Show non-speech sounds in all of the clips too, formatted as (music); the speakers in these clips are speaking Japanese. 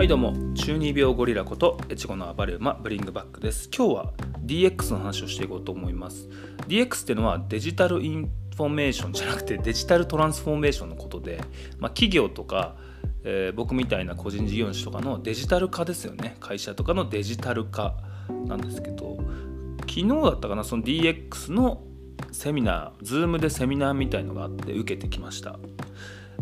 はいどうも中二病ゴリラこと越後の暴れ馬ブリングバックです。今日は DX の話をしていこうと思います。DX っていうのはデジタルインフォメーションじゃなくてデジタルトランスフォーメーションのことで、まあ、企業とか、えー、僕みたいな個人事業主とかのデジタル化ですよね。会社とかのデジタル化なんですけど昨日だったかなその DX のセミナー Zoom でセミナーみたいのがあって受けてきました。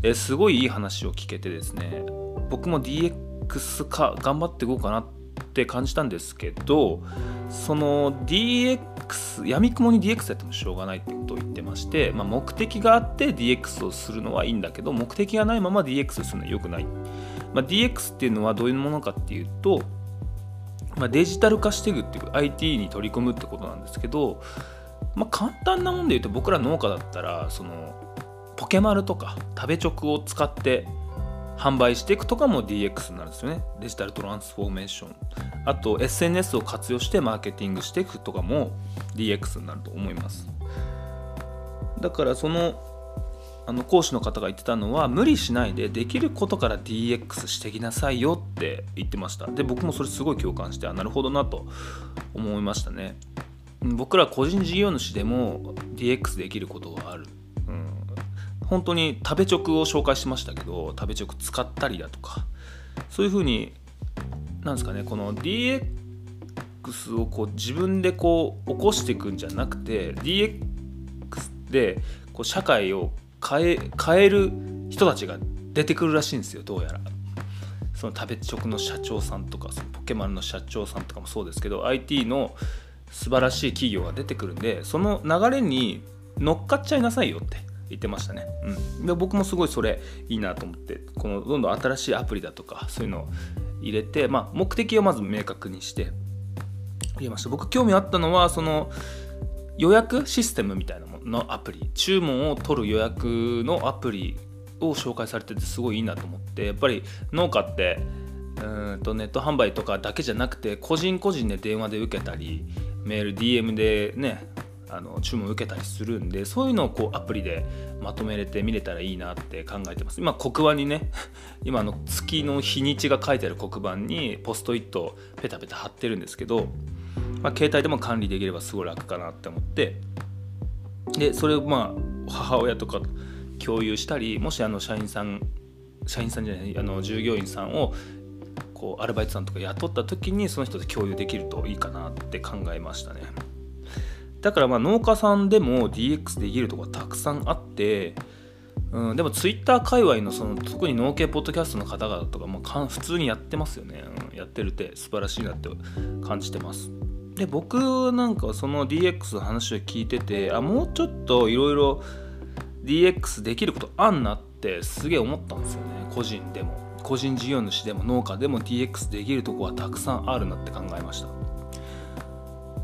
えすごいいい話を聞けてですね僕も DX 化頑張っていこうかなって感じたんですけどその DX やみくもに DX やってもしょうがないってことを言ってまして、まあ、目的があって DX をするのはいいんだけど目的がないまま DX をするのは良くない、まあ、DX っていうのはどういうものかっていうと、まあ、デジタル化していくっていう IT に取り込むってことなんですけど、まあ、簡単なもんで言うと僕ら農家だったらそのポケマルとか食べ直を使って販売していくとかも DX になるんですよね。デジタルトランスフォーメーションあと SNS を活用してマーケティングしていくとかも DX になると思います。だからそのあの講師の方が言ってたのは無理しないでできることから DX してきなさいよって言ってました。で僕もそれすごい共感してあなるほどなと思いましたね。僕ら個人事業主でも DX できることはある。本当に食べ直を紹介しましたけど食べ直使ったりだとかそういうふうになんですかねこの DX をこう自分でこう起こしていくんじゃなくて DX でこう社会を変え変える人たちが出てくるらしいんですよどうやら。その食べ直の社長さんとかそのポケマルの社長さんとかもそうですけど IT の素晴らしい企業が出てくるんでその流れに乗っかっちゃいなさいよって言ってましたね、うん、で僕もすごいそれいいなと思ってこのどんどん新しいアプリだとかそういうのを入れて、まあ、目的をまず明確にして入れました。僕興味あったのはその予約システムみたいなもののアプリ。注文を取る予約のアプリを紹介されててすごいいいなと思ってやっぱり農家ってうんとネット販売とかだけじゃなくて個人個人で電話で受けたりメール DM でねあの注文を受けたりするんでそういうのをこうアプリでまとめれて見れたらいいなって考えてます今黒板にね (laughs) 今の月の日にちが書いてある黒板にポストイットをペタペタ貼ってるんですけど、まあ、携帯でも管理できればすごい楽かなって思ってでそれをまあ母親とか共有したりもしあの社員さん社員さんじゃないあの従業員さんをこうアルバイトさんとか雇った時にその人と共有できるといいかなって考えましたね。だからまあ農家さんでも DX できるところたくさんあって、うん、でもツイッター界隈のその特に農系ポッドキャストの方々とかもか普通にやってますよね、うん、やってるって素晴らしいなって感じてます。で僕なんかその DX の話を聞いててあもうちょっといろいろ DX できることあんなってすげえ思ったんですよね。個人でも。個人事業主でも農家でも DX できるとこはたくさんあるなって考えました。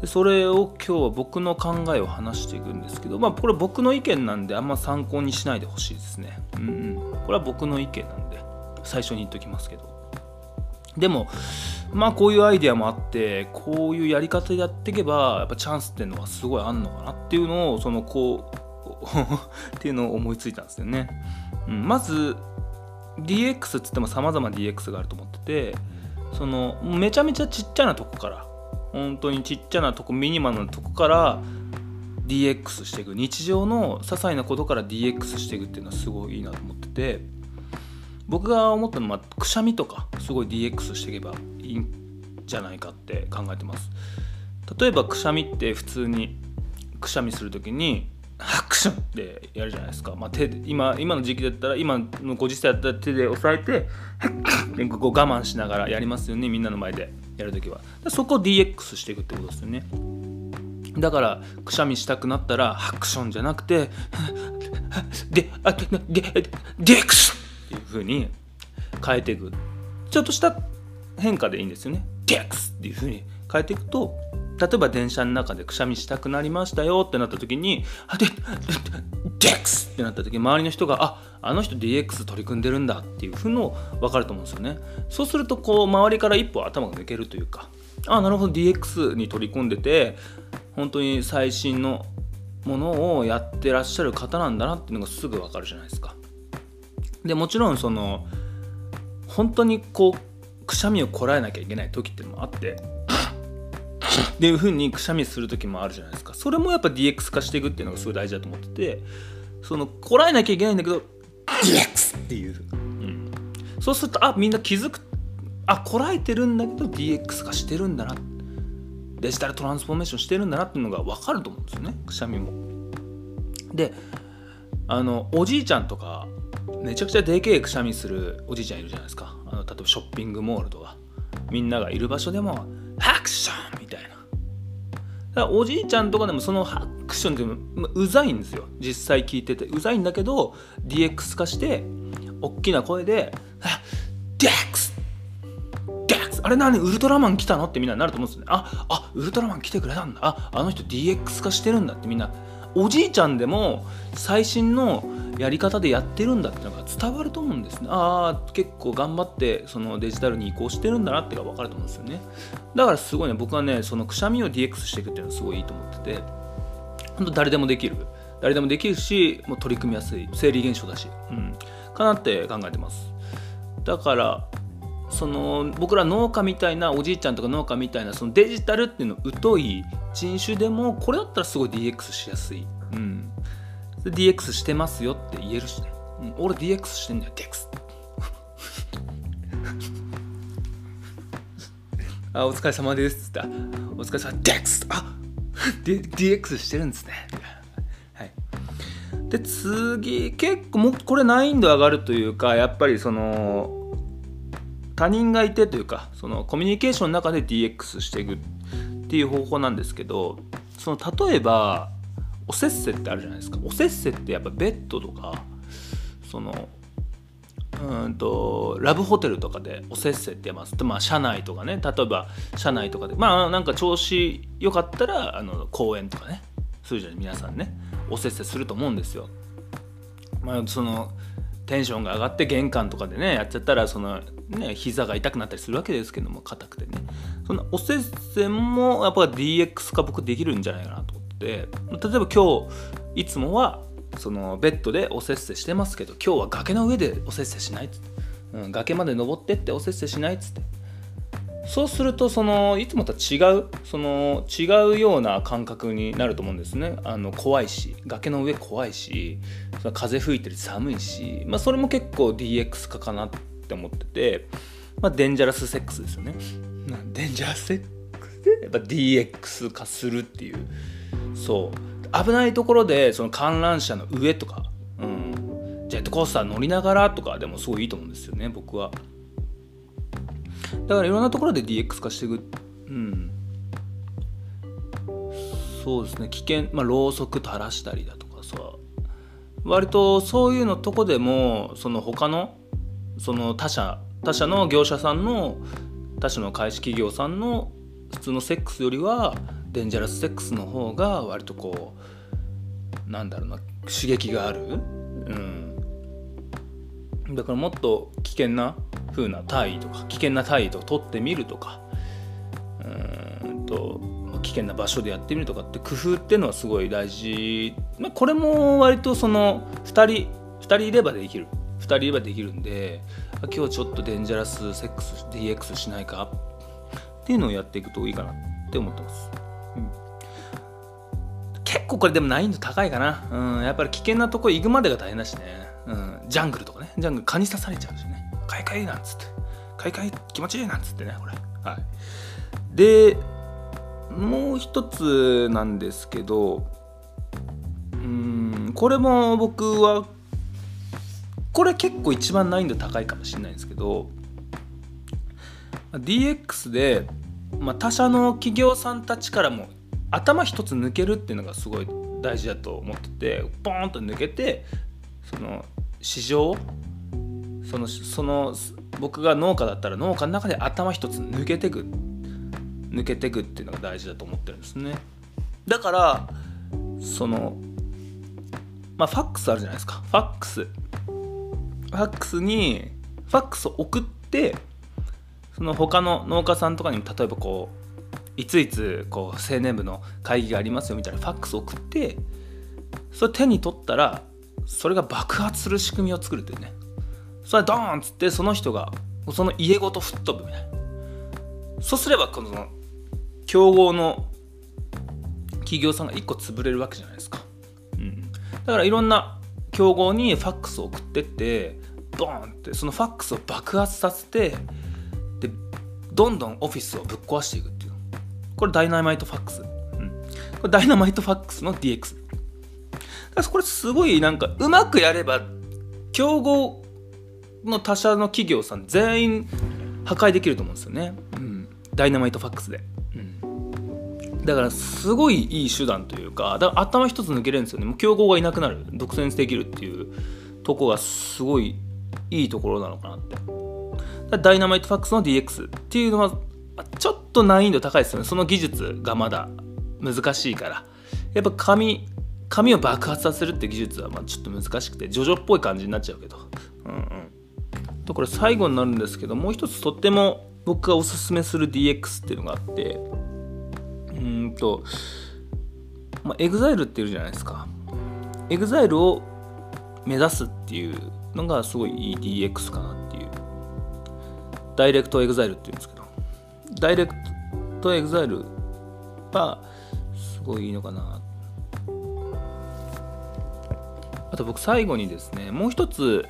でそれを今日は僕の考えを話していくんですけどまあこれ僕の意見なんであんま参考にしないでほしいですね。うんこれは僕の意見なんで最初に言っときますけど。でもまあこういうアイデアもあってこういうやり方でやっていけばやっぱチャンスっていうのはすごいあんのかなっていうのをそのこう (laughs) っていうのを思いついたんですよね、うん、まず DX っつっても様々 DX があると思っててそのめちゃめちゃちっちゃなとこから本当にちっちゃなとこミニマムなとこから DX していく。日常の些細なことから DX していくっていうのはすごいいいなと思ってて。僕が思ったのはくしゃみとかすごい DX していけばいいんじゃないかって考えてます。例えばくしゃみって普通にくしゃみする時に (laughs) ハクションってやるじゃないですか、まあ、手で今今の時期だったら今のご時世だったら手で押さえてハッこう我慢しながらやりますよねみんなの前で。やるときは。そこを DX していくってことですよね。だからくしゃみしたくなったらハクションじゃなくてであでで DX っていうふうに変えていく。ちょっとした変化でいいんですよね。DX っていうふうに変えていくと例えば電車の中でくしゃみしたくなりましたよってなった時に「あで DX」ってなった時周りの人が「ああの人 DX 取り組んでるんだ」っていうふうの分かると思うんですよね。そうするとこう周りから一歩頭が抜けるというかあなるほど DX に取り組んでて本当に最新のものをやってらっしゃる方なんだなっていうのがすぐ分かるじゃないですか。でもちろんその本当にこうくしゃみをこらえなきゃいけない時っていうのもあってっていう風にくしゃみする時もあるじゃないですか。それもやっぱ DX 化していくっていうのがすごい大事だと思っててそのこらえなきゃいけないんだけど DX っていう、うん、そうするとあみんな気づくあこらえてるんだけど DX 化してるんだな。デジタルトランスフォーメーションしてるんだなっていうのが分かると思うんですよね。くしゃみも。であのおじいちゃんとかめちゃくちゃでけえくしゃみするおじいちゃんいるじゃないですか。あの例えばショッピングモールとか。みんながいる場所でもハクションからおじいちゃんとかでもそのハクションでもうざいんですよ実際聞いててうざいんだけど DX 化して大きな声で「DX! DX! あれ何ウルトラマン来たの?」ってみんななると思うんですよねああウルトラマン来てくれたんだああの人 DX 化してるんだってみんなおじいちゃんでも最新のやり方でやってるんだっていうのが伝わると思うんですね。ああ結構頑張ってそのデジタルに移行してるんだなっていうのが分かると思うんですよね。だからすごいね僕はねそのくしゃみを DX していくっていうのはすごいいいと思ってて。本当誰でもできる。誰でもできるしもう取り組みやすい。生理現象だし、うん、かなって考えてます。だからその僕ら農家みたいなおじいちゃんとか農家みたいなそのデジタルっていうの疎い人種でもこれだったらすごい DX しやすい、うん、DX してますよって言えるし。ね、うん、俺 DX してんだよ DX (laughs) あお疲れ様ですっつった。お疲れ様 DX あ DX してるんですね。はい。で次結構もこれ難易度上がるというかやっぱりその他人がいてというかそのコミュニケーションの中で DX していくっていう方法なんですけどその例えばおせっせってあるじゃないですか。おせっせってやっぱベッドとかそのうんとラブホテルとかでおせっせってやます。まあ社内とかね。例えば社内とかで。まあなんか調子よかったらあの公園とかね。そういうじゃ皆さんね。おせっせすると思うんですよ。まあそのテンションが上がって玄関とかでねやっちゃったらそのね膝が痛くなったりするわけですけども硬くてね。そんなおせっせんもやっぱ DX 化僕できるんじゃないかなと思って。例えば今日いつもはそのベッドでおせっせしてますけど今日は崖の上でおせっせしないっつって、うん、崖まで登ってっておせっせしないっつって。そうするとそのいつもとは違うその違うような感覚になると思うんですね。あの怖いし崖の上怖いしその風吹いてる寒いし、まあ、それも結構 DX 化かなって思ってて、まあ、デンジャラスセックスですよねデンジャラスセックスでやっぱ DX 化するっていう。そう。危ないところでその観覧車の上とか、うん、ジェットコースター乗りながらとかでもすごいいいと思うんですよね僕はだからいろんなところで DX 化していく。うん。そうですね。危険まあろうそく垂らしたりだとかさ。割とそういうのとこでもその他のその他社他社の業者さんの他社の開始企業さんの普通のセックスよりはデンジャラスセックスの方が割とこうなんだろうな刺激がある、うん、だからもっと危険な風な体位とか危険な体位と取ってみるとかうんと危険な場所でやってみるとかって工夫っていうのはすごい大事、まあ、これも割とその2人2人いればできる2人いればできるんで今日ちょっとデンジャラスセックス DX しないかっていうのをやっていくといいかなって思ってます。結構これでも難易度高いかな。うん、やっぱり危険なとこ行くまでが大変だしね。うん、ジャングルとかね。ジャングル蚊に刺されちゃうしね。かいかいなんつって。かいかい気持ちいいなんつってね、これ。はい。で、もう一つなんですけど、うん、これも僕は、これ結構一番難易度高いかもしれないんですけど、DX で、まあ、他社の企業さんたちからも頭一つ抜けるっていうのがすごい大事だと思っててポーンと抜けてその市場そのその僕が農家だったら農家の中で頭一つ抜けてく抜けてくっていうのが大事だと思ってるんですね。だからそのまあファックスあるじゃないですか。ファックス。ファックスにファックスを送ってその他の農家さんとかにも例えばこういついつこう青年部の会議がありますよみたいなファックスを送ってそれ手に取ったらそれが爆発する仕組みを作るというね。それドーンっつってその人がその家ごと吹っ飛ぶみたいな。そうすればこの競合の企業さんが1個潰れるわけじゃないですか、うん、だからいろんな競合にファックスを送ってってボーンってそのファックスを爆発させてでどんどんオフィスをぶっ壊していくっていう。これダイナマイトファックス、うん、これダイナマイトファックスの DX これすごいなんかうまくやれば競合の他社の企業さん全員破壊できると思うんですよね、うん、ダイナマイトファックスで、うん、だからすごいいい手段というかだから頭一つ抜けるんですよね。もう競合がいなくなる。独占できるっていうとこがすごいいいところなのかなって。ダイナマイトファックスの DX っていうのはちょっと難易度高いですよね。その技術がまだ難しいから。やっぱ紙紙を爆発させるって技術はまあちょっと難しくてジョジョっぽい感じになっちゃうけど。うんうん。とこれ最後になるんですけどもう一つとっても僕がおすすめする DX っていうのがあってうんと、まあ、EXILE っていうじゃないですか。EXILE を目指すっていうのがすごいいい DX かなっていう。ダイレクト EXILE っていうんですけど。ダイレクト EXILE はすごいいいのかな。あと僕最後にですねもう一つ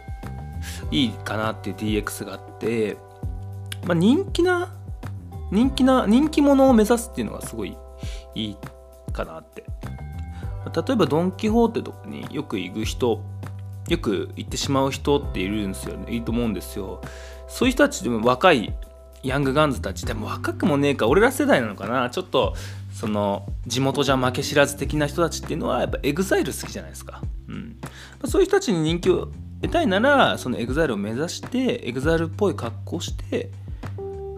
いいかなっていう DX があって、まあ、人気な人気な人気者を目指すっていうのがすごいいいかなって。例えばドン・キホーテとかによく行く人よく行ってしまう人っているんですよね。いいと思うんですよ。そういう人たちでも若いヤングガンズたちでも若くもねえか俺ら世代なのかな。ちょっとその地元じゃ負け知らず的な人たちっていうのはやっぱ EXILE 好きじゃないですか、うん、そういう人たちに人気を得たいならその EXILE を目指して EXILE っぽい格好して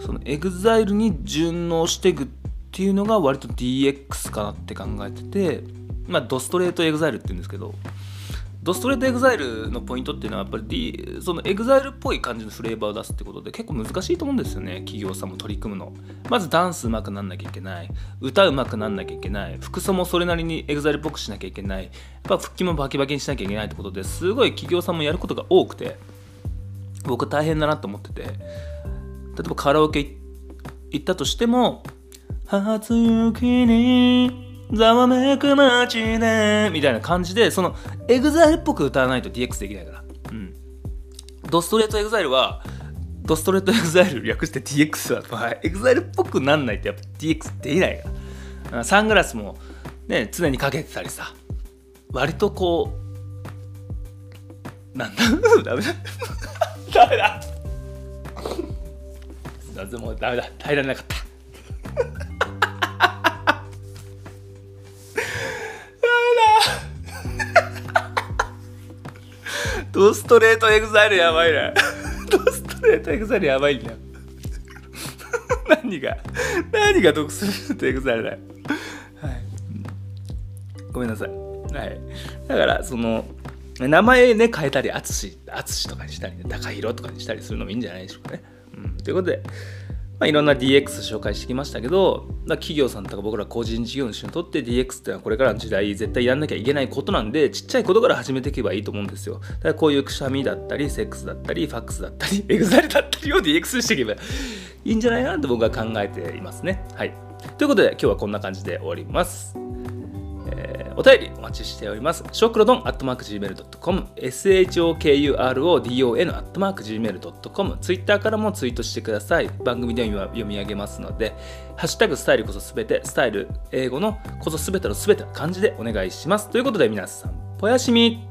その EXILE に順応していくっていうのが割と DX かなって考えててまあドストレート EXILE って言うんですけど。ドストレートエグザイルのポイントっていうのはやっぱり、D、そのエグザイルっぽい感じのフレーバーを出すってことで結構難しいと思うんですよね。企業さんも取り組むの。まずダンスうまくなんなきゃいけない。歌うまくなんなきゃいけない。服装もそれなりにエグザイルっぽくしなきゃいけない。やっぱ腹筋もバキバキにしなきゃいけないってことですごい企業さんもやることが多くて僕大変だなと思ってて。例えばカラオケ行ったとしても初雪にざわめく街でみたいな感じでそのエグザイルっぽく歌わないと DX できないから。うん。ドストレートエグザイルはドストレートエグザイル略して DX はエグザイルっぽくなんないとやっぱ DX できないから。サングラスもね常にかけてたりさ。割とこうなんだ？(laughs) ダメだ。(laughs) ダメだ。(laughs) もうダメだ。耐えられなかった。ドストレートエグザイルやばいな。(laughs) ドストレートエグザイルやばいんだよ。(laughs) 何が、何がドストレートエグザイルだよ。はい。ごめんなさい。はい。だから、その、名前ね、変えたり、あつし、あつしとかにしたり、ね、高弘とかにしたりするのもいいんじゃないでしょうかね。うん。ということで、まあ、いろんな DX 紹介してきましたけど、ま企業さんとか僕ら個人事業主にとって DX ってのはこれからの時代絶対やんなきゃいけないことなんで、ちっちゃいことから始めていけばいいと思うんですよ。だからこういうくしゃみだったり、セックスだったり、ファックスだったり、(laughs) エグザイルだったりを DX していけばいいんじゃないかなと僕は考えていますね。はい。ということで今日はこんな感じで終わります。お便りお待ちしております。ショクロドンアットマーク Gmail.com、SHOKURODON アットマーク Gmail.com、Twitter からもツイートしてください。番組では読み上げますので、ハッシュタグスタイルこそすべて、スタイル英語のこそすべてのすべて漢字でお願いします。ということで皆さん、ぽやしみ